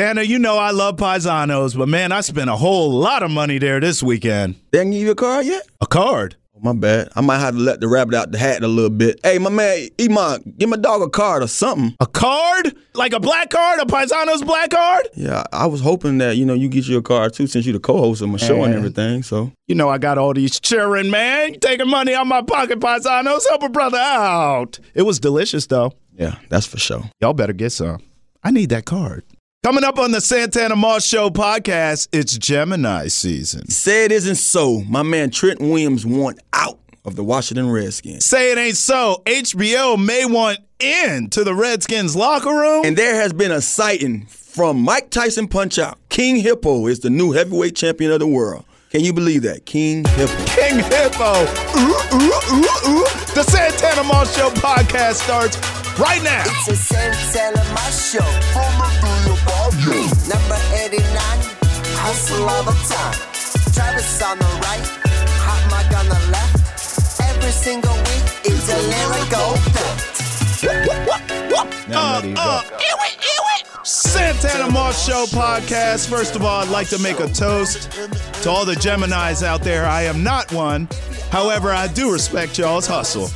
Tanner, you know I love Paisanos, but man, I spent a whole lot of money there this weekend. They didn't give you a card yet? A card? Oh, my bad. I might have to let the rabbit out the hat a little bit. Hey, my man, Iman, give my dog a card or something. A card? Like a black card? A Paisanos black card? Yeah, I was hoping that, you know, you get you a card too since you're the co-host of my show and everything, so. You know I got all these children, man. You taking money out my pocket, Paisanos. Help a brother out. It was delicious, though. Yeah, that's for sure. Y'all better get some. I need that card. Coming up on the Santana Moss Show podcast, it's Gemini season. Say it isn't so. My man Trent Williams want out of the Washington Redskins. Say it ain't so. HBO may want in to the Redskins locker room. And there has been a sighting from Mike Tyson Punch Out. King Hippo is the new heavyweight champion of the world. Can you believe that? King Hippo. King Hippo. Ooh, ooh, ooh, ooh. The Santana Moss Show podcast starts right now. It's a Santana my show. Number 89, hustle all the time. Travis on the right, hot mic on the left. Every single week, it's a lyrical fact. Uh, uh, ew it, ew it. Santana Moss Show podcast. First of all, I'd like to make a toast to all the Geminis out there. I am not one. However, I do respect y'all's hustle.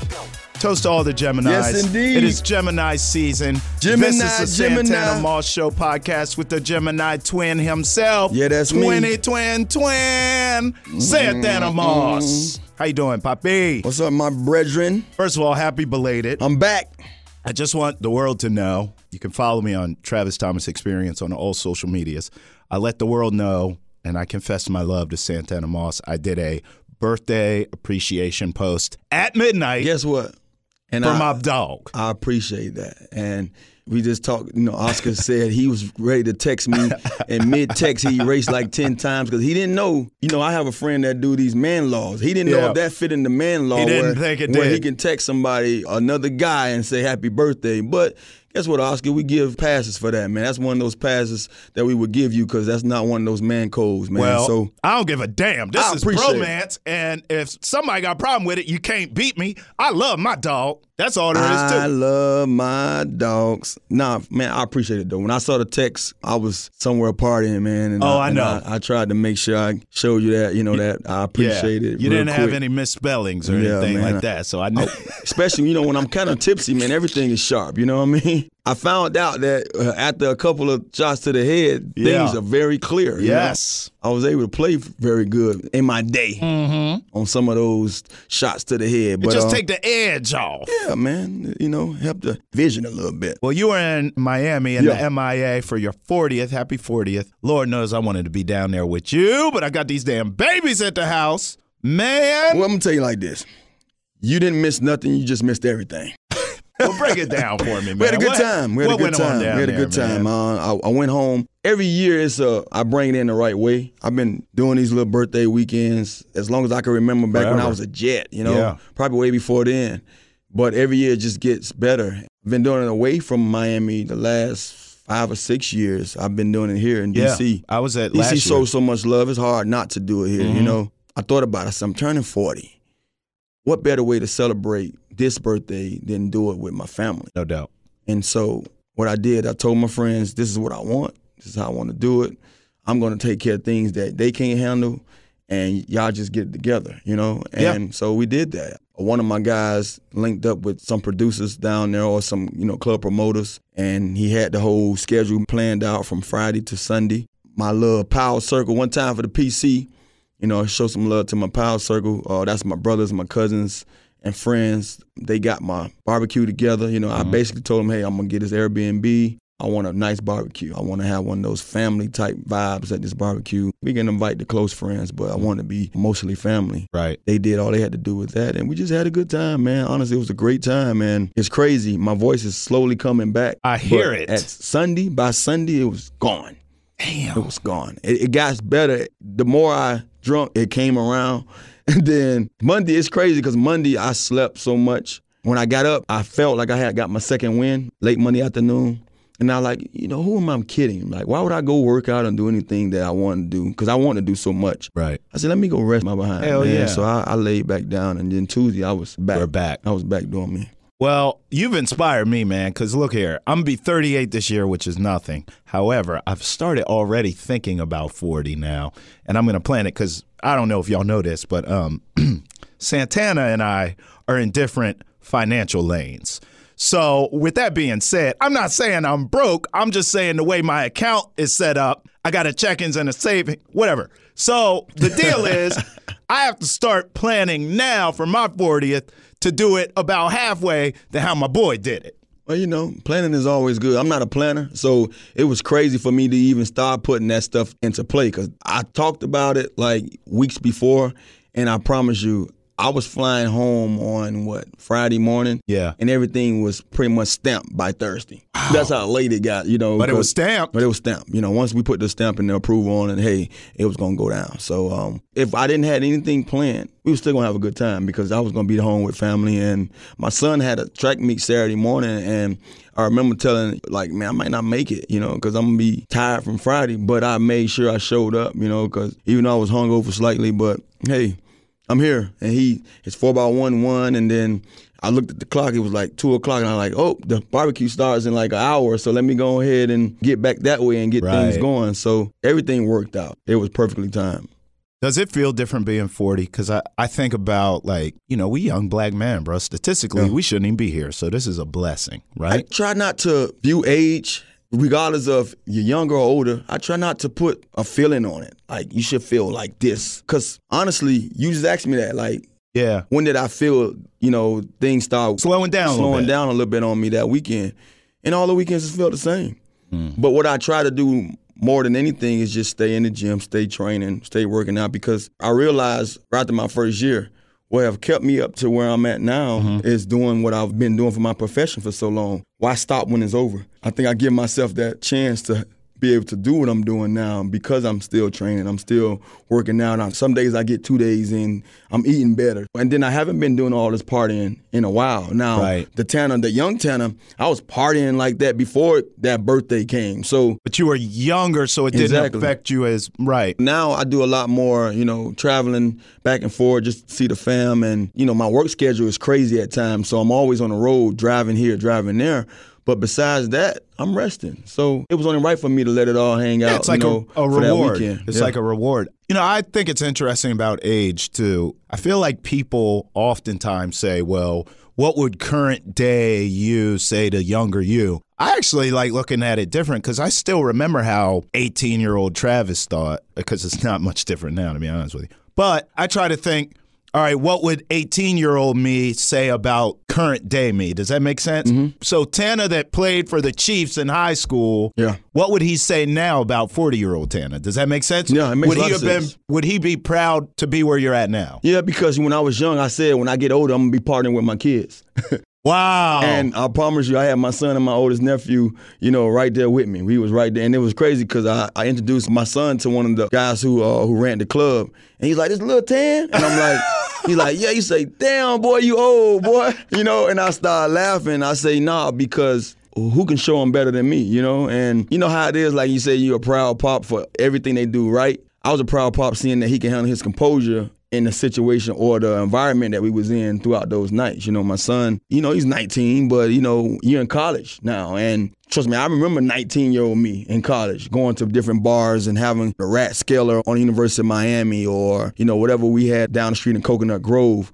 Toast to all the Geminis. Yes, indeed. It is Gemini season. Gemini, this is the Santana Moss Show podcast with the Gemini twin himself. Yeah, that's me. Twinny twin twin. Santana mm-hmm. Moss. Mm-hmm. How you doing, Poppy? What's up, my brethren? First of all, happy belated. I'm back. I just want the world to know. You can follow me on Travis Thomas Experience on all social medias. I let the world know, and I confess my love to Santana Moss. I did a birthday appreciation post at midnight Guess what? And for I, my dog. I appreciate that. And we just talked, you know, Oscar said he was ready to text me and mid text he erased like 10 times because he didn't know, you know, I have a friend that do these man laws. He didn't Yeah. know if that fit in the man law He didn't where, think it where he can text somebody, another guy and say happy birthday. But guess what, Oscar? We give passes for that, man. That's one of those passes that we would give you because that's not one of those man codes, man. Well, so I don't give a damn. This I is romance, and if somebody got a problem with it, you can't beat me. I love my dog. That's all there is to it. I love my dogs. Nah, man, I appreciate it though. When I saw the text, I was somewhere partying, man. And Oh, I and know. I, tried to make sure I showed you that, you know, that I appreciate yeah. it. You didn't have any misspellings or Yeah, anything man. like that, so I know. Oh, especially, you know, when I'm kind of tipsy, man, everything is sharp. You know what I mean? I found out that uh, after a couple of shots to the head, Yeah. things are very clear. you know? yes. I was able to play very good in my day on some of those shots to the head. But Mm-hmm. Just uh, take the edge off. yeah, man, you know, help the vision a little bit. Well, you were in Miami in Yeah. the MIA for your 40th. Happy 40th. Lord knows I wanted to be down there with you, but I got these damn babies at the house. Man. Well, I'm gonna tell you like this: you didn't miss nothing. You just missed everything. Well, break it down for me, man. We had a good What- time. We had a good time. We had a there, good time. Uh, I, I went home. Every year, it's uh, I bring it in the right way. I've been doing these little birthday weekends as long as I can remember back when I was a jet. You know, Yeah. probably way before then. But every year it just gets better. I've been doing it away from Miami the last five or six years. I've been doing it here in Yeah, DC. I was at DC last year. shows so much love. It's hard not to do it here. You Mhm. know, I thought about it. I said, I'm turning 40. What better way to celebrate this birthday than do it with my family? No doubt. And so what I did, I told my friends, this is what I want. This is how I want to do it. I'm going to take care of things that they can't handle, and y'all just get it together, you know? Yeah. And so we did that. One of my guys linked up with some producers down there or some, you know, club promoters, and he had the whole schedule planned out from Friday to Sunday. My little power circle, one time for the PC, you know, show some love to my power circle. Uh, that's my brothers, my cousins, and friends. They got my barbecue together. You know, I basically told them, hey, I'm gonna get this Airbnb. I want a nice barbecue. I want to have one of those family type vibes at this barbecue. We can invite the close friends, but I want to be mostly family. Right. They did all they had to do with that, and we just had a good time, man. Honestly, it was a great time, man. It's crazy. My voice is slowly coming back. I hear it. At Sunday, by Sunday, it was gone. Damn. It was gone. It, it got better. The more I drunk, it came around. And then Monday, it's crazy because Monday I slept so much. When I got up, I felt like I had got my second win late Monday afternoon. And I like, you know, who am I kidding? Like, why would I go work out and do anything that I want to do? Because I want to do so much. Right. I said, let me go rest my behind. Hell man. yeah. So I, I laid back down, and then Tuesday I was back. We're back. I was back doing me. Well, you've inspired me, man, because look here, I'm going to be 38 this year, which is nothing. However, I've started already thinking about 40 now, and I'm going to plan it because I don't know if y'all know this, but um, Santana and I are in different financial lanes. So, with that being said, I'm not saying I'm broke. I'm just saying the way my account is set up, I got a check-ins and a saving, whatever. So, the deal is I have to start planning now for my 40th to do it about halfway to how my boy did it. Well, you know, planning is always good. I'm not a planner, so it was crazy for me to even start putting that stuff into play because I talked about it like weeks before, and I promise you, I was flying home on what Friday morning. Yeah. and everything was pretty much stamped by Thursday. That's how late it got, you know. But it was stamped. But it was stamped. You know, once we put the stamp and the approval on it, hey, it was gonna go down. So um, if I didn't have anything planned, we were still gonna have a good time because I was gonna be at home with family. And my son had a track meet Saturday morning, and I remember telling like, man, I might not make it, you know, because I'm gonna be tired from Friday. But I made sure I showed up, you know, because even though I was hungover slightly, but hey, I'm here. And he, it's four by one one, and then I looked at the clock. It was like two o'clock, and I'm like, oh, the barbecue starts in like an hour, so let me go ahead and get back that way and get things going. So everything worked out. It was perfectly timed. Does it feel different being 40? Because I, I think about, like, you know, we young black men, bro. Statistically, Yeah. we shouldn't even be here. So this is a blessing, right? I right? try not to view age, regardless of you're younger or older. I try not to put a feeling on it. Like you should feel like this, because honestly, you just asked me that. Like yeah. when did I feel, you know, things start Slowing down a little slowing bit. down a little bit on me that weekend, and all the weekends just felt the same. Hmm. But what I try to do more than anything is just stay in the gym, stay training, stay working out because I realized right after my first year, what have kept me up to where I'm at now Mm-hmm. is doing what I've been doing for my profession for so long. Why stop when it's over? I think I give myself that chance to be able to do what I'm doing now because I'm still training. I'm still working out. Now, Some days I get two days in, I'm eating better. And then I haven't been doing all this partying in a while. Now, Right. the Tanner, the young Tanner, I was partying like that before that birthday came. So But you were younger, so it didn't Exactly. affect you as, right. now I do a lot more, you know, traveling back and forth just to see the fam. And, you know, my work schedule is crazy at times. So I'm always on the road, driving here, driving there. But besides that, I'm resting. So it was only right for me to let it all hang out. Yeah, it's like know, a, a reward. It's Yeah. like a reward. You know, I think it's interesting about age too. I feel like people oftentimes say, well, what would current day you say to younger you? I actually like looking at it different because I still remember how 18 year old Travis thought, because it's not much different now, to be honest with you. But I try to think, all right, what would 18 year old me say about current day me? Does that make sense? Mm-hmm. So, Tana that played for the Chiefs in high school, Yeah. what would he say now about 40 year old Tana? Does that make sense? Yeah, it makes would a lot he of have been sense. would he be proud to be where you're at now? Yeah, because when I was young, I said when I get older, I'm gonna be partying with my kids. Wow. And I promise you, I had my son and my oldest nephew, you know, right there with me. We was right there, and it was crazy because I, I introduced my son to one of the guys who uh, who ran the club, and he's like, "This little tan," and I'm like, he's like, "Yeah." You say, "Damn, boy, you old boy," you know, and I start laughing. I say, "Nah," because. Who can show them better than me, you know? And you know how it is, like you say, you're a proud pop for everything they do right. I was a proud pop seeing that he can handle his composure in the situation or the environment that we was in throughout those nights. You know, my son, you know, he's 19, but you know, you're in college now. And trust me, I remember 19 year old me in college going to different bars and having the Rathskeller on the University of Miami or, you know, whatever we had down the street in Coconut Grove.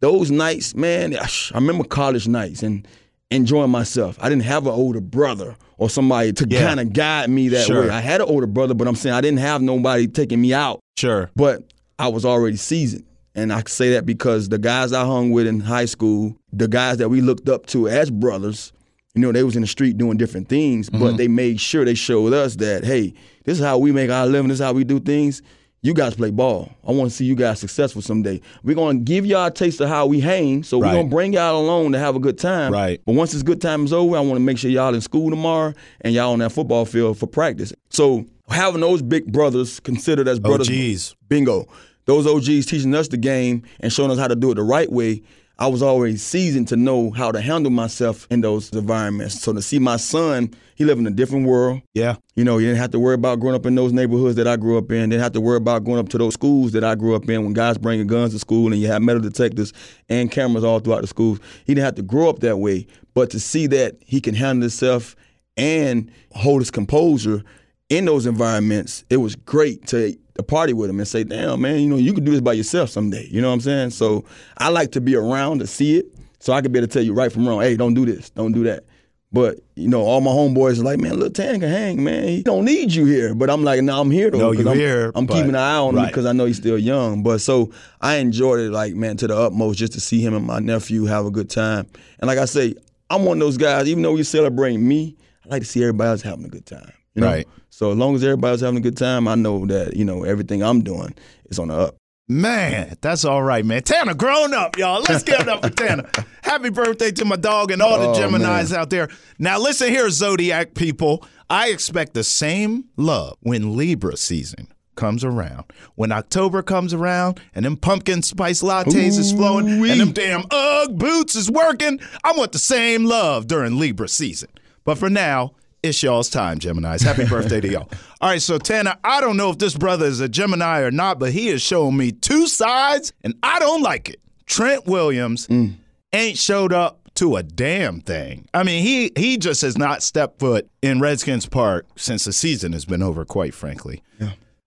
Those nights, man, I remember college nights and enjoying myself. I didn't have an older brother or somebody to Yeah. kind of guide me that Sure. way. I had an older brother, but I'm saying I didn't have nobody taking me out sure. but I was already seasoned. And I say that because the guys I hung with in high school, the guys that we looked up to as brothers, you know, they was in the street doing different things, but mm-hmm. they made sure they showed us that, hey, this is how we make our living, this is how we do things. You guys play ball. I want to see you guys successful someday. We're gonna give y'all a taste of how we hang. So Right. we're gonna bring y'all along to have a good time. Right. But once this good time is over, I want to make sure y'all in school tomorrow and y'all on that football field for practice. So having those big brothers considered as brothers, Oh, brothers geez. Bingo. Those OGs teaching us the game and showing us how to do it the right way. I was always seasoned to know how to handle myself in those environments. So to see my son, he lived in a different world. Yeah. You know, you didn't have to worry about growing up in those neighborhoods that I grew up in. Didn't have to worry about going up to those schools that I grew up in when guys bringing guns to school and you have metal detectors and cameras all throughout the schools. He didn't have to grow up that way. But to see that he can handle himself and hold his composure in those environments, it was great to, to party with him and say, damn, man, you know, you can do this by yourself someday. You know what I'm saying? So I like to be around to see it so I can be able to tell you right from wrong. Hey, don't do this, don't do that. But you know, all my homeboys are like, man, little Tan can hang, man. He don't need you here. But I'm like, no, I'm here though. No, you I'm, here, I'm keeping an eye on him because I know he's still young. But so I enjoyed it, like man, to the utmost, just to see him and my nephew have a good time. And like I say, I'm one of those guys. Even though we celebrating me, I like to see everybody else having a good time. You know? Right. So as long as everybody's having a good time, I know that you know everything I'm doing is on the up. Man, that's all right, man. Tanner grown up, y'all. Let's give it up for Tanner. Happy birthday to my dog and all the Oh, Geminis man. out there. Now, listen here, Zodiac people. I expect the same love when Libra season comes around. When October comes around and them pumpkin spice lattes is flowing Ooh-wee. and them damn Ugg boots is working, I want the same love during Libra season. But for now, it's y'all's time, Geminis. Happy birthday to y'all. All right, so Tanner, I don't know if this brother is a Gemini or not, but he has shown me two sides, and I don't like it. Trent Williams mm. ain't showed up to a damn thing. I mean, he he just has not stepped foot in Redskins Park since the season has been over, quite frankly.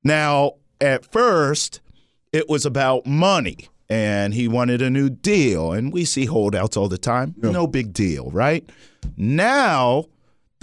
Now, at first, it was about money, and he wanted a new deal, and we see holdouts all the time. No big deal, right? Now,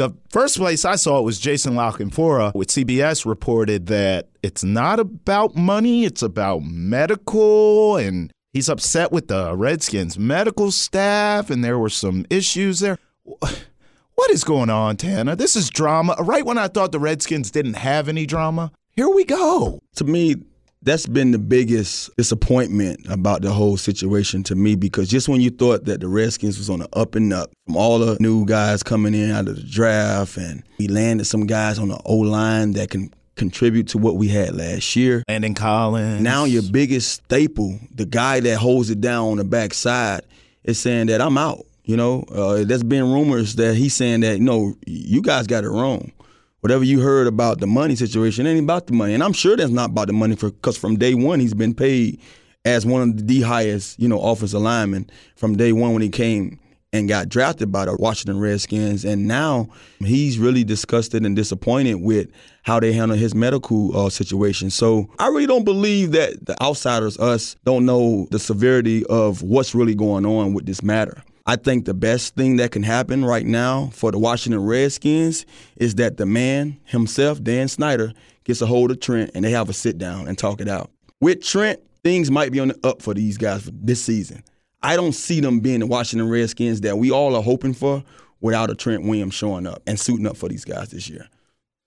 the first place I saw it was Jason La Canfora with CBS reported that it's not about money, it's about medical and he's upset with the Redskins medical staff and there were some issues there. What is going on, Tana? This is drama. Right when I thought the Redskins didn't have any drama, here we go. to me, that's been the biggest disappointment about the whole situation to me because just when you thought that the Redskins was on the up and up from all the new guys coming in out of the draft and we landed some guys on the O line that can contribute to what we had last year. and Landon Collins. Now your biggest staple, the guy that holds it down on the backside, is saying that I'm out. You know, uh, there's been rumors that he's saying that no, you guys got it wrong. Whatever you heard about the money situation ain't about the money, and I'm sure that's not about the money for because from day one he's been paid as one of the highest, you know, offensive linemen from day one when he came and got drafted by the Washington Redskins, and now he's really disgusted and disappointed with how they handle his medical uh, situation. So I really don't believe that the outsiders, us, don't know the severity of what's really going on with this matter. I think the best thing that can happen right now for the Washington Redskins is that the man himself, Dan Snyder, gets a hold of Trent and they have a sit down and talk it out. With Trent, things might be on the up for these guys this season. I don't see them being the Washington Redskins that we all are hoping for without a Trent Williams showing up and suiting up for these guys this year.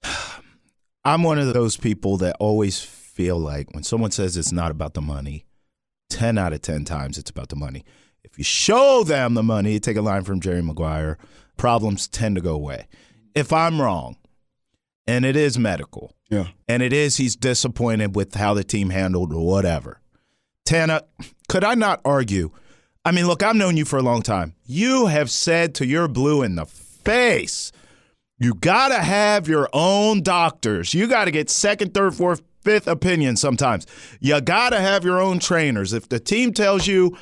I'm one of those people that always feel like when someone says it's not about the money, 10 out of 10 times it's about the money. If you show them the money, take a line from Jerry Maguire, problems tend to go away. If I'm wrong, and it is medical, Yeah. and it is he's disappointed with how the team handled or whatever. Tana, could I not argue? I mean, look, I've known you for a long time. You have said to your blue in the face, you got to have your own doctors. You got to get second, third, fourth, fifth opinion sometimes. You got to have your own trainers. If the team tells you,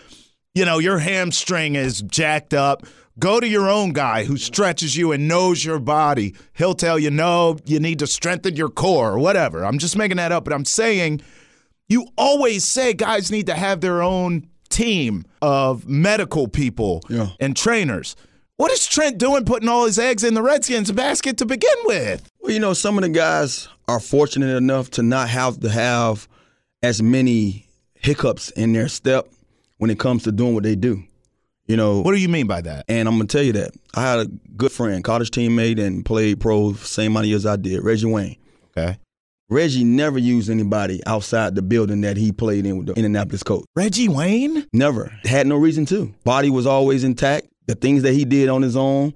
you know, your hamstring is jacked up, go to your own guy who stretches you and knows your body. He'll tell you, no, you need to strengthen your core or whatever. I'm just making that up, but I'm saying you always say guys need to have their own team of medical people Yeah. and trainers. What is Trent doing putting all his eggs in the Redskins basket to begin with? Well, you know, some of the guys are fortunate enough to not have to have as many hiccups in their step when it comes to doing what they do. You know, What do you mean by that? and I'm gonna tell you that I had a good friend, college teammate, and played pro same amount of years I did, Reggie Wayne. Okay. Reggie never used anybody outside the building that he played in with the Indianapolis coach. Reggie Wayne? Never. Had no reason to. Body was always intact. The things that he did on his own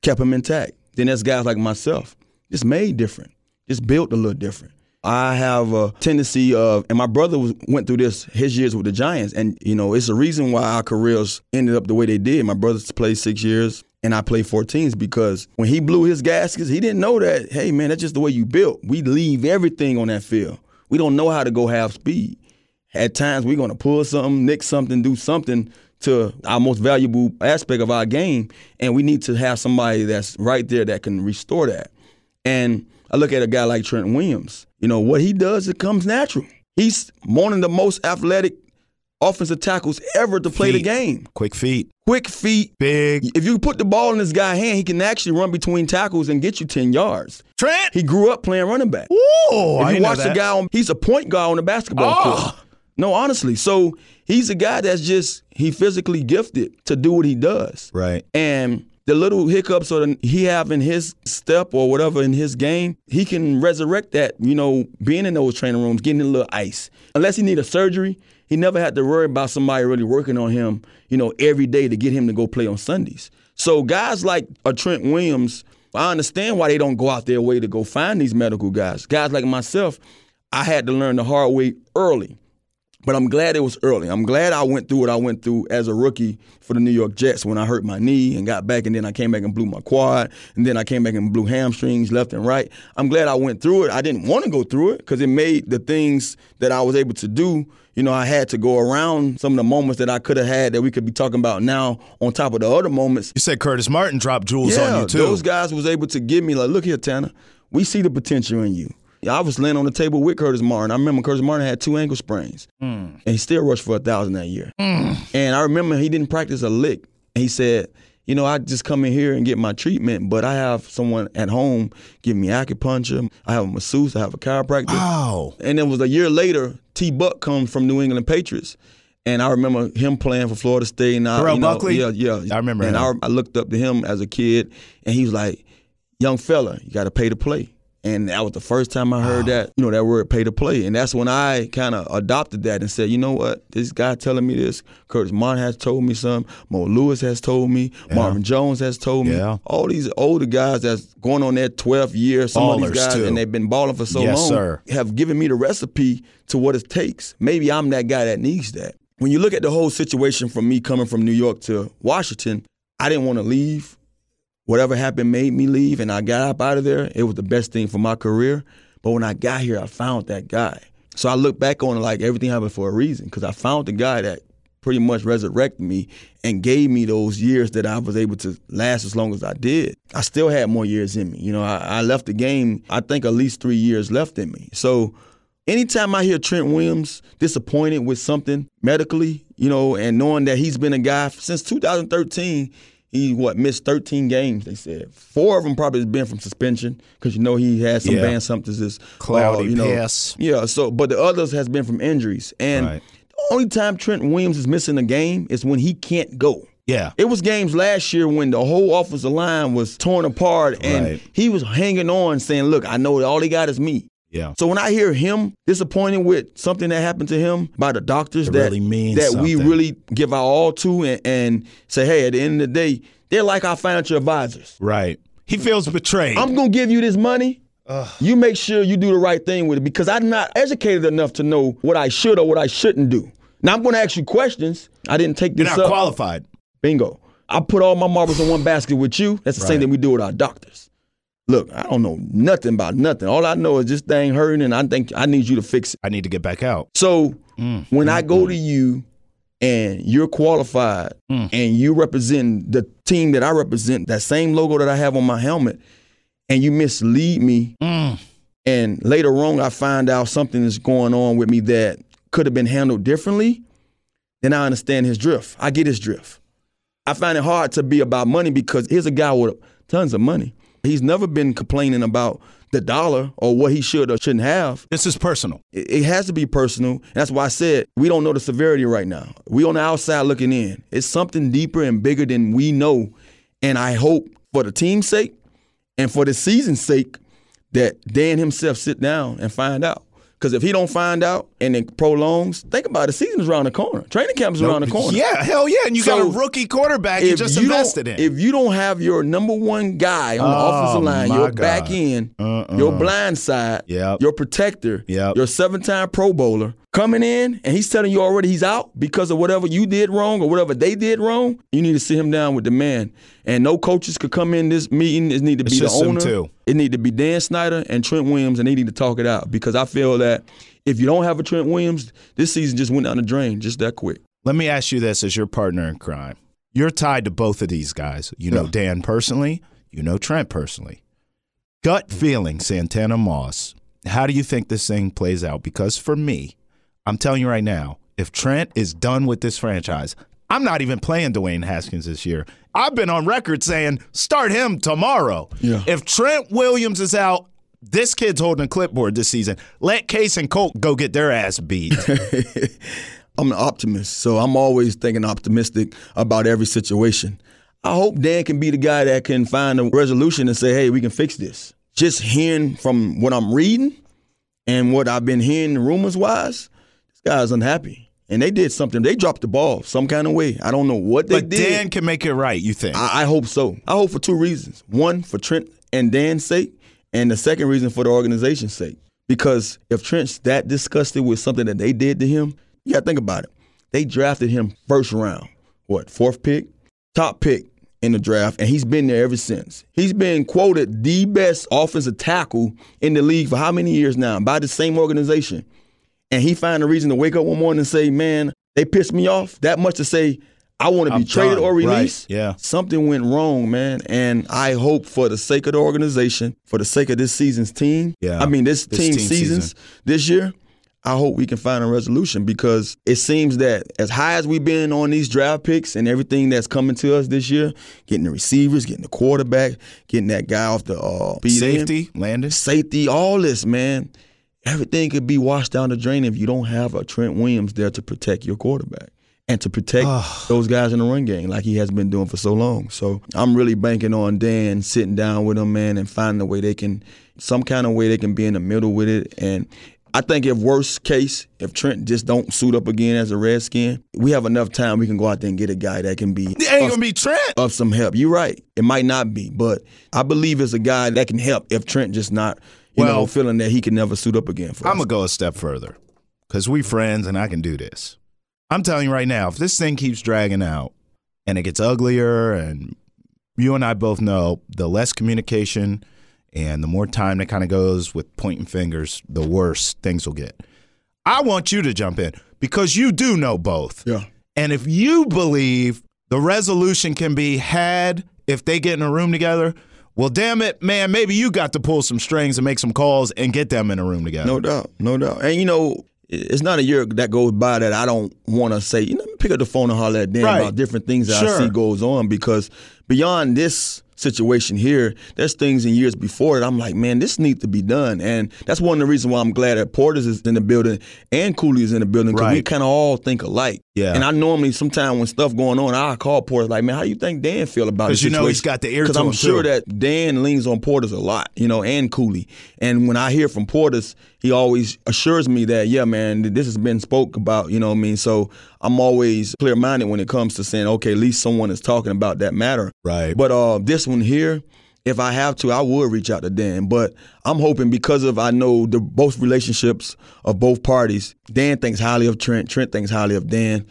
kept him intact. Then there's guys like myself, just made different, just built a little different. I have a tendency of, and my brother was, went through this his years with the Giants, and you know it's the reason why our careers ended up the way they did. My brother played six years, and I played 14s because when he blew his gaskets, he didn't know that. Hey man, that's just the way you built. We leave everything on that field. We don't know how to go half speed. At times we're gonna pull something, nick something, do something to our most valuable aspect of our game, and we need to have somebody that's right there that can restore that. And I look at a guy like Trent Williams. You know what he does, it comes natural. He's one of the most athletic offensive tackles ever to play the game. Quick feet, Quick feet. big. If you put the ball in this guy's hand, he can actually run between tackles and get you 10 yards. Trent. He grew up playing running back. Ooh, If I you watch the guy on, he's a point guard on the basketball Oh. court. No, honestly. So he's a guy that's just he physically gifted to do what he does. Right. And the little hiccups or the, he have in his step or whatever in his game, he can resurrect that. You know, being in those training rooms, getting a little ice. Unless he need a surgery, he never had to worry about somebody really working on him. You know, every day to get him to go play on Sundays. So guys like a Trent Williams, I understand why they don't go out their way to go find these medical guys. Guys like myself, I had to learn the hard way early. But I'm glad it was early. I'm glad I went through what I went through as a rookie for the New York Jets when I hurt my knee and got back, and then I came back and blew my quad, and then I came back and blew hamstrings left and right. I'm glad I went through it. I didn't want to go through it because it made the things that I was able to do. You know, I had to go around some of the moments that I could have had that we could be talking about now on top of the other moments. You said Curtis Martin dropped jewels Yeah, on you too. those guys was able to give me like, look here, Tanner, we see the potential in you. Yeah, I was laying on the table with Curtis Martin. I remember Curtis Martin had two ankle sprains, hmm. and he still rushed for a thousand that year. Hmm. And I remember he didn't practice a lick. And he said, "You know, I just come in here and get my treatment, but I have someone at home give me acupuncture. I have a masseuse. I have a chiropractor. Wow. And it was a year later, T. Buck comes from New England Patriots. And I remember him playing for Florida State. And I, Terrell you know, Buckley? Yeah, yeah. I remember And. I, I looked up to him as a kid, and he was like, young fella, you got to pay to play. And that was the first time I heard that, you know, that word pay to play. And that's when I kind of adopted that and said, you know what, this guy telling me this, Curtis Martin has told me some, Mo Lewis has told me, Marvin Jones has told me. Yeah. All these older guys that's going on their 12th year, some of these guys, too. and they've been balling for so Yes, long, sir. have given me the recipe to what it takes. Maybe I'm that guy that needs that. When you look at the whole situation from me coming from New York to Washington, I didn't want to leave. Whatever happened made me leave, and I got up out of there. It was the best thing for my career. But when I got here, I found that guy. So I look back on it like everything happened for a reason because I found the guy that pretty much resurrected me and gave me those years that I was able to last as long as I did. I still had more years in me. You know, I, I left the game, I think at least three years left in me. So anytime I hear Trent Williams disappointed with something medically, you know, and knowing that he's been a guy since 2013, he what missed 13 games. They said four of them probably has been from suspension because you know he had some Yeah. banned substances, Cloudy uh, you know, pass. Yeah, so but the others has been from injuries, and Right. the only time Trent Williams is missing a game is when he can't go. Yeah. It was games last year when the whole offensive line was torn apart and Right. he was hanging on saying, Look, I know all they got is me. Yeah. So when I hear him disappointed with something that happened to him by the doctors It that really means that we really give our all to and, and say, hey, at the end of the day, they're like our financial advisors. Right. He feels betrayed. I'm gonna give you this money. You make sure you do the right thing with it because I'm not educated enough to know what I should or what I shouldn't do. Now I'm gonna ask you questions. I didn't take You're this not up. qualified. Bingo. I put all my marbles in one basket with you. That's the same thing we do with our doctors. Look, I don't know nothing about nothing. All I know is this thing hurting, and I think I need you to fix it. I need to get back out. So Mm. when I go to you and you're qualified Mm. and you represent the team that I represent, that same logo that I have on my helmet, and you mislead me, Mm. and later on I find out something is going on with me that could have been handled differently, then I understand his drift. I get his drift. I find it hard to be about money because here's a guy with tons of money. He's never been complaining about the dollar or what he should or shouldn't have. This is personal. It it has to be personal. And that's why I said we don't know the severity right now. We on the outside looking in. It's something deeper and bigger than we know. And I hope for the team's sake and for the season's sake that Dan himself sit down and find out. Because if he don't find out and it prolongs, think about it. The season is around the corner. Training camp is around the corner. Yeah, hell yeah. And you got a rookie quarterback you just don't- invested in. If you don't have your number one guy on the Oh, offensive line, your God. back end, Uh-uh. your blind side, Yep. your protector, Yep. your seven-time Pro Bowler coming in, and he's telling you already he's out because of whatever you did wrong or whatever they did wrong, you need to sit him down with the man. And no coaches could come in this meeting. It need to be the owner. It need to be Dan Snyder and Trent Williams, and they need to talk it out because I feel that if you don't have a Trent Williams, this season just went down the drain just that quick. Let me ask you this as your partner in crime. You're tied to both of these guys. You know Yeah. Dan personally, you know Trent personally. Gut feeling, Santana Moss. How do you think this thing plays out? Because for me, I'm telling you right now, if Trent is done with this franchise, I'm not even playing Dwayne Haskins this year. I've been on record saying start him tomorrow. Yeah. If Trent Williams is out, this kid's holding a clipboard this season. Let Case and Colt go get their ass beat. I'm an optimist, so I'm always thinking optimistic about every situation. I hope Dan can be the guy that can find a resolution and say, hey, we can fix this. Just hearing from what I'm reading and what I've been hearing rumors wise, guy's unhappy. And they did something. They dropped the ball some kind of way. I don't know what they but did. Dan can make it right, you think? I, I hope so. I hope for two reasons. One, for Trent and Dan's sake, and the second reason for the organization's sake. Because if Trent's that disgusted with something that they did to him, you gotta think about it. They drafted him first round. What, fourth pick? Top pick in the draft, and he's been there ever since. He's been quoted the best offensive tackle in the league for how many years now by the same organization. And he find a reason to wake up one morning and say, Man, they pissed me off that much to say I want to be traded done. or Right. released. Yeah. Something went wrong, man. And I hope for the sake of the organization, for the sake of this season's team, Yeah. I mean this, This team team seasons season. this year, I hope we can find a resolution because it seems that as high as we've been on these draft picks and everything that's coming to us this year, getting the receivers, getting the quarterback, getting that guy off the uh, Safety, Landis. safety, all this, man. Everything could be washed down the drain if you don't have a Trent Williams there to protect your quarterback and to protect ah. those guys in the run game like he has been doing for so long. So I'm really banking on Dan sitting down with them, man, and finding a way they can, some kind of way they can be in the middle with it. And I think if worst case, if Trent just don't suit up again as a Redskin, we have enough time we can go out there and get a guy that can be It ain't gonna be Trent. of some help. You're right. It might not be, but I believe it's a guy that can help if Trent just not, you Well- know, feeling that he can never suit up again for I'm us. gonna go a step further because we friends and I can do this. I'm telling you right now, if this thing keeps dragging out and it gets uglier, and you and I both know the less communication and the more time that kind of goes with pointing fingers, the worse things will get. I want you to jump in because you do know both. yeah. And if you believe the resolution can be had if they get in a room together, well, damn it, man, maybe you got to pull some strings and make some calls and get them in a room together. No doubt, no doubt. And you know, it's not a year that goes by that I don't want to say, you know, pick up the phone and holler at them Right. about different things that Sure. I see goes on because beyond this situation here, there's things in years before that I'm like, man, this needs to be done. And that's one of the reasons why I'm glad that Portis is in the building and Cooley is in the building because we kind of all think alike. Yeah. And I normally, sometimes when stuff going on, I call Portis like, man, how you think Dan feel about it? 'Cause you know he's got the ear Because I'm sure too. that Dan leans on Portis a lot, you know, and Cooley. And when I hear from Portis, he always assures me that, yeah, man, this has been spoke about, you know what I mean? So I'm always clear minded when it comes to saying, okay, at least someone is talking about that matter. Right. But uh, this one here, if I have to, I would reach out to Dan. But I'm hoping because of I know the both relationships of both parties, Dan thinks highly of Trent, Trent thinks highly of Dan.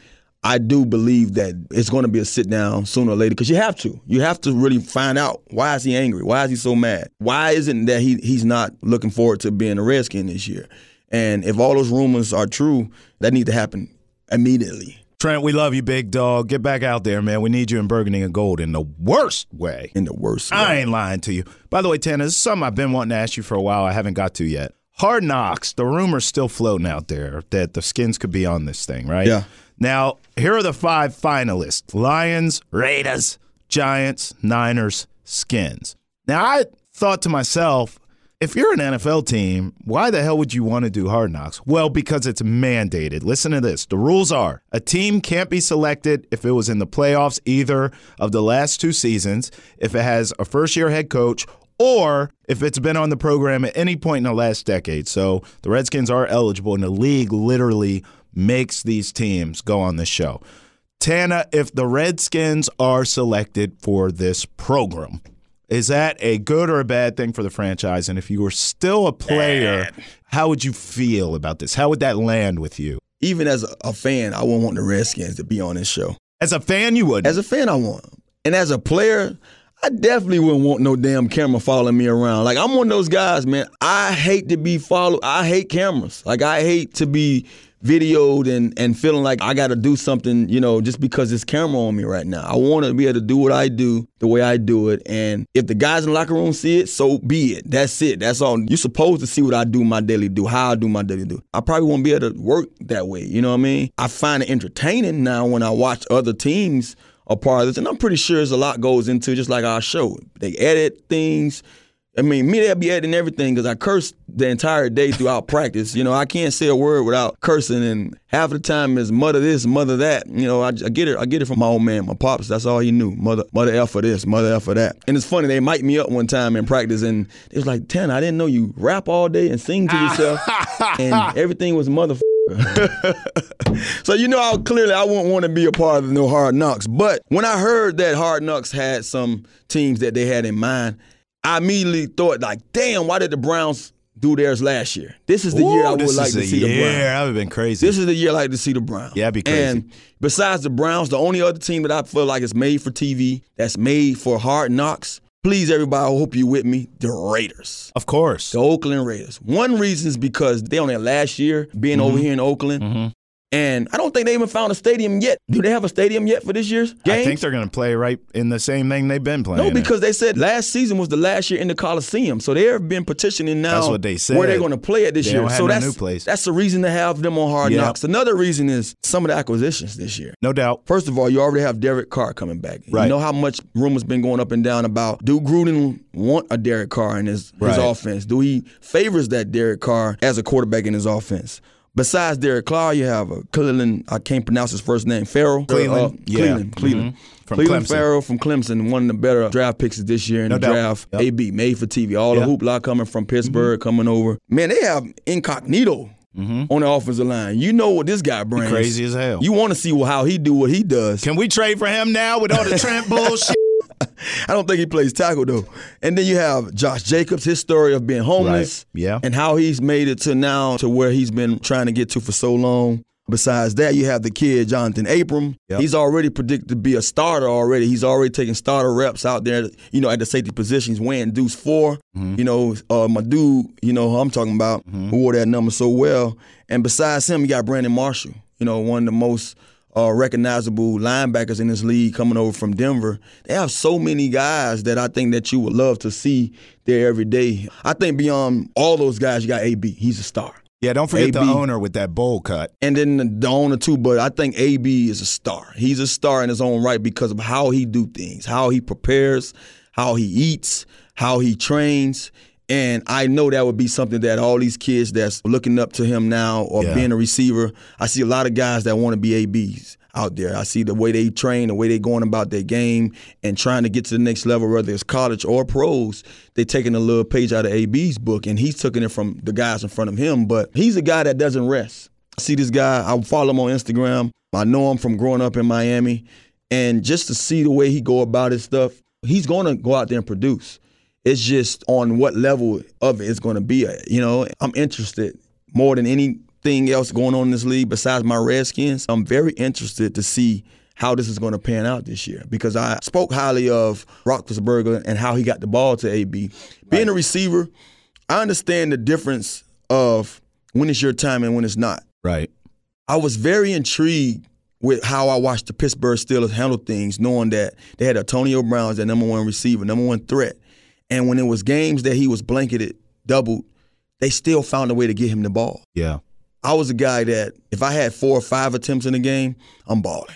I do believe that it's going to be a sit down sooner or later because you have to. You have to really find out why is he angry? Why is he so mad? Why isn't that he he's not looking forward to being a Redskin this year? And if all those rumors are true, that need to happen immediately. Trent, we love you, big dog. Get back out there, man. We need you in burgundy and gold in the worst way. In the worst. I ain't lying to you. By the way, Tanner, this is something I've been wanting to ask you for a while. I haven't got to yet. Hard knocks. The rumor's still floating out there that the skins could be on this thing, right? Yeah. Now, here are the five finalists Lions, Raiders, Giants, Niners, Skins. Now, I thought to myself, if you're an NFL team, why the hell would you want to do hard knocks? Well, because it's mandated. Listen to this. The rules are a team can't be selected if it was in the playoffs either of the last two seasons, if it has a first year head coach, or if it's been on the program at any point in the last decade. So the Redskins are eligible, and the league literally makes these teams go on the show. Tana, if the Redskins are selected for this program, is that a good or a bad thing for the franchise? And if you were still a player, how would you feel about this? How would that land with you? Even as a, fan, I wouldn't want the Redskins to be on this show. As a fan, you would. As a fan, I want. And as a player, I definitely wouldn't want no damn camera following me around. Like I'm one of those guys, man. I hate to be followed. I hate cameras. Like I hate to be videoed and and feeling like I got to do something, you know, just because this camera on me right now. I want to be able to do what I do the way I do it. And if the guys in the locker room see it, so be it. That's it. That's all. You're supposed to see what I do my daily do, how I do my daily do. I probably won't be able to work that way. You know what I mean? I find it entertaining now when I watch other teams a part of this, and I'm pretty sure there's a lot goes into just like our show. They edit things. I mean, me, they'll be adding everything because I curse the entire day throughout practice. You know, I can't say a word without cursing, and half the time is mother this, mother that. You know, I, I get it. I get it from my old man, my pops. That's all he knew. Mother, mother F for this, mother F for that. And it's funny. They mic'd me up one time in practice, and it was like, "Ten, I didn't know you rap all day and sing to yourself, and everything was mother." so you know how clearly I wouldn't want to be a part of no hard knocks. But when I heard that hard knocks had some teams that they had in mind, I immediately thought like, damn, why did the Browns do theirs last year? This is the year I would like to see the year. Browns. That would have been crazy. This is the year I like to see the Browns. Yeah, it'd be crazy. And besides the Browns, the only other team that I feel like is made for TV, that's made for hard knocks. Please, everybody, I hope you with me. The Raiders. of course. The Oakland Raiders. One reason is because they on their last year being Mm-hmm. over here in Oakland. And I don't think they even found a stadium yet. Do they have a stadium yet for this year's game? I think they're going to play right in the same thing they've been playing. No, in. because they said last season was the last year in the Coliseum, so they've been petitioning now. That's what they said. Where they're going to play it this They year. have so no that's new place. that's the reason to have them on Hard Yeah. Knocks. Another reason is some of the acquisitions this year. no doubt. First of all, you already have Derek Carr coming back. Right. You know how much rumors been going up and down about do Gruden want a Derek Carr in his, his offense? Do he favors that Derek Carr as a quarterback in his offense? Besides Derek Carr, you have a Cleveland. I can't pronounce his first name. Ferrell. Cleveland? Uh, Yeah. Cleveland. Cleveland. Mhm. From Cleveland Clemson. Ferrell from Clemson, one of the better draft picks this year in No the doubt. draft. Yep. AB made for TV. All. Mm-hmm. the hoopla coming from Pittsburgh, coming over. Man, they have Incognito on the offensive line. You know what this guy brings. Crazy as hell. You want to see how he do what he does. Can we trade for him now with all the Trent bullshit? I don't think he plays tackle though. And then you have Josh Jacobs, his story of being homeless, Right. Yeah. and how he's made it to now to where he's been trying to get to for so long. Besides that, you have the kid Jonathan Abram. Yep. He's already predicted to be a starter already. He's already taking starter reps out there. You know, at the safety position, he's wearing Deuce 4 Mm-hmm. You know, uh, my dude, you know who I'm talking about, who wore that number so well. And besides him, you got Brandon Marshall. You know, one of the most uh, recognizable linebackers in this league coming over from Denver. They have so many guys that I think that you would love to see there every day. I think beyond all those guys, you got AB. He's a star. yeah, don't forget the owner with that bowl cut. And then the, the owner too, but I think AB is a star. He's a star in his own right because of how he do things, how he prepares, how he eats, how he trains. And I know that would be something that all these kids that's looking up to him now or Yeah. being a receiver, I see a lot of guys that want to be ABs out there. I see the way they train, the way they're going about their game and trying to get to the next level, whether it's college or pros. They're taking a little page out of AB's book and he's taking it from the guys in front of him. But he's a guy that doesn't rest. I see this guy, I follow him on Instagram. I know him from growing up in Miami. And just to see the way he go about his stuff, he's gonna go out there and produce. It's just on what level of it it's gonna be at. You know, I'm interested more than anything else going on in this league besides my Redskins. I'm very interested to see how this is going to pan out this year because I spoke highly of Roethlisberger and how he got the ball to AB. Being a receiver, I understand the difference of when it's your time and when it's not. Right. I was very intrigued with how I watched the Pittsburgh Steelers handle things, knowing that they had Antonio Brown as their number one receiver, number one threat. And when it was games that he was blanketed, doubled, they still found a way to get him the ball. Yeah. I was a guy that if I had four or five attempts in a game, I'm balling.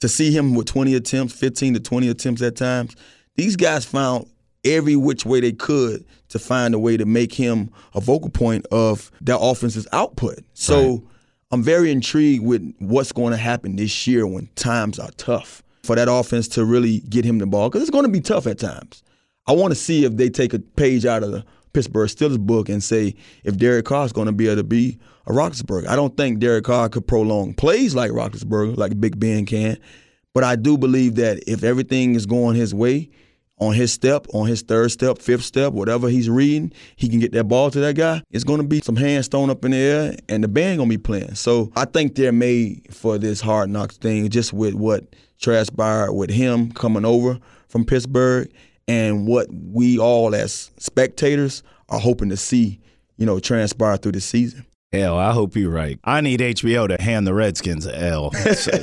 To see him with 20 attempts, 15 to 20 attempts at times, these guys found every which way they could to find a way to make him a vocal point of their offense's output. So I'm very intrigued with what's going to happen this year when times are tough for that offense to really get him the ball because it's going to be tough at times. I want to see if they take a page out of the Pittsburgh Steelers book and say if Derek Carr is going to be able to be a Roethlisberger. I don't think Derek Carr could prolong plays like Roethlisberger, like Big Ben can, but I do believe that if everything is going his way, on his step, on his third step, fifth step, whatever he's reading, he can get that ball to that guy. It's going to be some hands thrown up in the air, and the band going to be playing. So I think they're made for this hard knocks thing, just with what transpired with him coming over from Pittsburgh and what we all as spectators are hoping to see, you know, transpire through the season. Hell, I hope you're right. I need HBO to hand the Redskins an L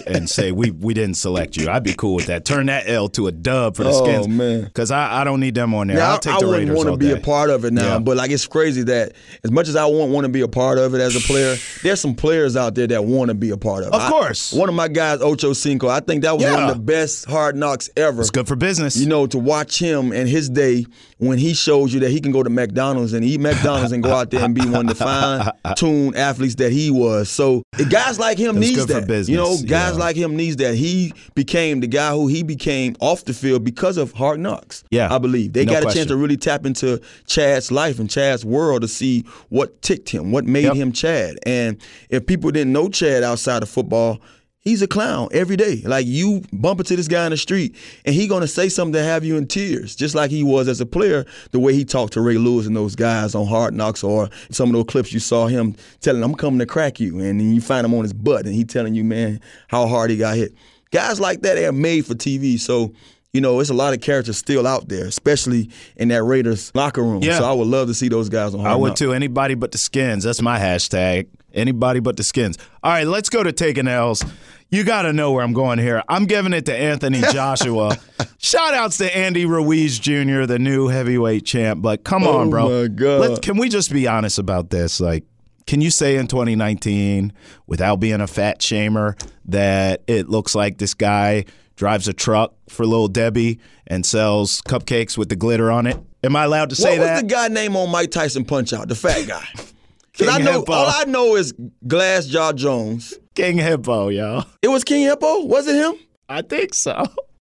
and say we we didn't select you. I'd be cool with that. Turn that L to a dub for the Oh, Skins. man. because I, I don't need them on there. Now, I'll take I, the I wouldn't want to be day. a part of it now, Yeah. but like it's crazy that as much as I want want to be a part of it as a player, there's some players out there that want to be a part of it. Of I- course. one of my guys, Ocho Cinco, I think that was one of the best hard knocks ever. It's good for business. You know, to watch him and his day when he shows you that he can go to McDonald's and eat McDonald's and go out there and be one of the fine tuned athletes that he was. So guys like him needs that. business, You know, guys yeah. like him needs that. He became the guy who he became off the field because of hard knocks. Yeah. I believe they No got a question. chance to really tap into Chad's life and Chad's world to see what ticked him, what made Yep. him Chad. And if people didn't know Chad outside of football, he's a clown every day. Like you bump into this guy in the street and he gonna say something to have you in tears, just like he was as a player, the way he talked to Ray Lewis and those guys on Hard Knocks or some of those clips you saw him telling I'm coming to crack you and then you find him on his butt and he telling you, man, how hard he got hit. Guys like that are made for TV. So you know, it's a lot of characters still out there, especially in that Raiders locker room. Yeah. So I would love to see those guys on Hard I would too. Anybody but the skins. That's my hashtag. Anybody but the skins. All right, let's go to taking L's. You got to know where I'm going here. I'm giving it to Anthony Joshua. Shout outs to Andy Ruiz Jr., the new heavyweight champ. But come oh on, Oh, bro. my God. Let's, can we just be honest about this? Like, can you say in 2019, without being a fat shamer, that it looks like this guy drives a truck for Little Debbie and sells cupcakes with the glitter on it? Am I allowed to say what was that? the guy name on Mike Tyson Punch Out? The fat guy. Because I know Hippo. all I know is Glass Jaw Jones. King Hippo, yo. It was King Hippo. Was it him? I think so.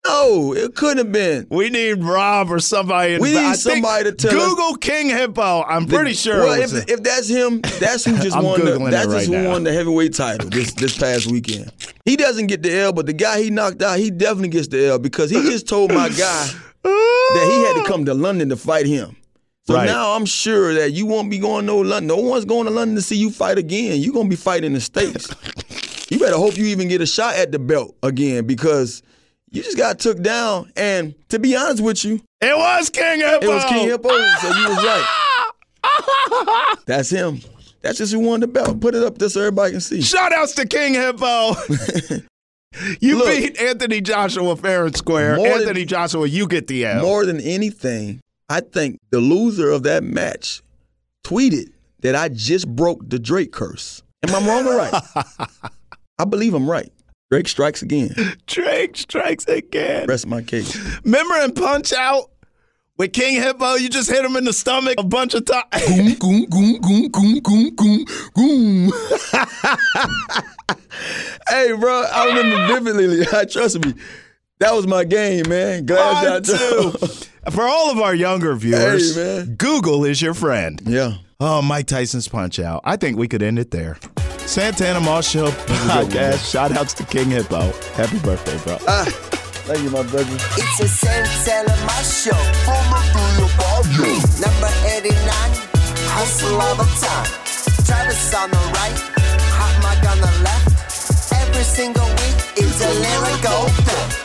No, it couldn't have been. We need Rob or somebody. We need I somebody to tell us- Google King Hippo. I'm pretty sure. Well, it was if, if that's him, that's who just won. The, that's right just who now. won the heavyweight title this this past weekend. He doesn't get the L, but the guy he knocked out, he definitely gets the L because he just told my guy that he had to come to London to fight him. So Right. now I'm sure that you won't be going no London. No one's going to London to see you fight again. You're gonna be fighting in the states. you better hope you even get a shot at the belt again because you just got took down. And to be honest with you, it was King Hippo. it was King Hippo, so you was right. That's him. That's just who won the belt. Put it up there so everybody can see. Shout outs to King Hippo. you Look. beat Anthony Joshua fair and square. More than- Anthony Joshua, you get the L. More than anything, I think the loser of that match tweeted that I just broke the Drake curse. Am I wrong or right? I believe I'm right. Drake strikes again. Drake strikes again. Rest my case. Remember in Punch Out with King Hippo? You just hit him in the stomach a bunch of times. Goom, goom, goom, goom, goom, goom, goom, hey, bro, I remember vividly. Trust me. That was my game, man. Glad Mine y'all too. For all of our younger viewers, Hey. Google is your friend. Yeah. Oh, Mike Tyson's Punch Out. I think we could end it there. Santana Moss Show podcast. Shout outs to King Hippo. Happy birthday, bro. Ah, thank you, my brother. It's a Santana my show. Number 89, hustle all the time. Travis on the right, hot mic on the left. Every single week, it's a lyrical fact.